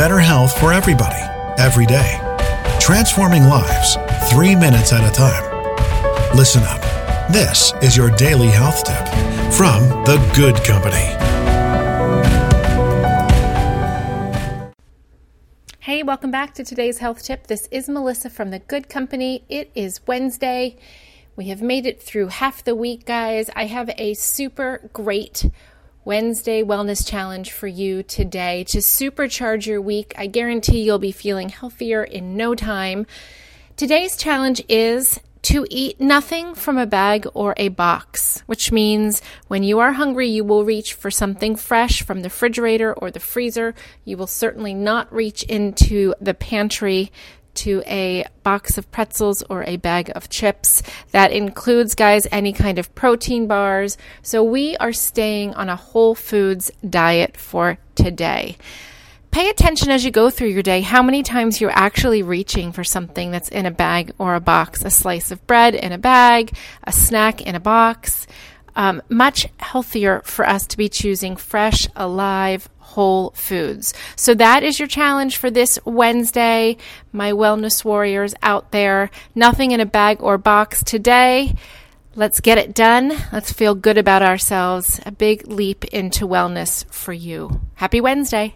better health for everybody, every day. Transforming lives, three minutes at a time. Listen up. This is your daily health tip from The Good Company. Hey, welcome back to today's health tip. This is Melissa from The Good Company. It is Wednesday. We have made it through half the week, guys. I have a super great Wednesday Wellness Challenge for you today to supercharge your week. I guarantee you'll be feeling healthier in no time. Today's challenge is to eat nothing from a bag or a box, which means when you are hungry, you will reach for something fresh from the refrigerator or the freezer. You will certainly not reach into the pantry to a box of pretzels or a bag of chips. That includes, guys, any kind of protein bars. So we are staying on a whole foods diet for today. Pay attention as you go through your day how many times you're actually reaching for something that's in a bag or a box a slice of bread in a bag, a snack in a box. Um, much healthier for us to be choosing fresh, alive, whole foods. So that is your challenge for this Wednesday, my wellness warriors out there. Nothing in a bag or box today. Let's get it done. Let's feel good about ourselves. A big leap into wellness for you. Happy Wednesday.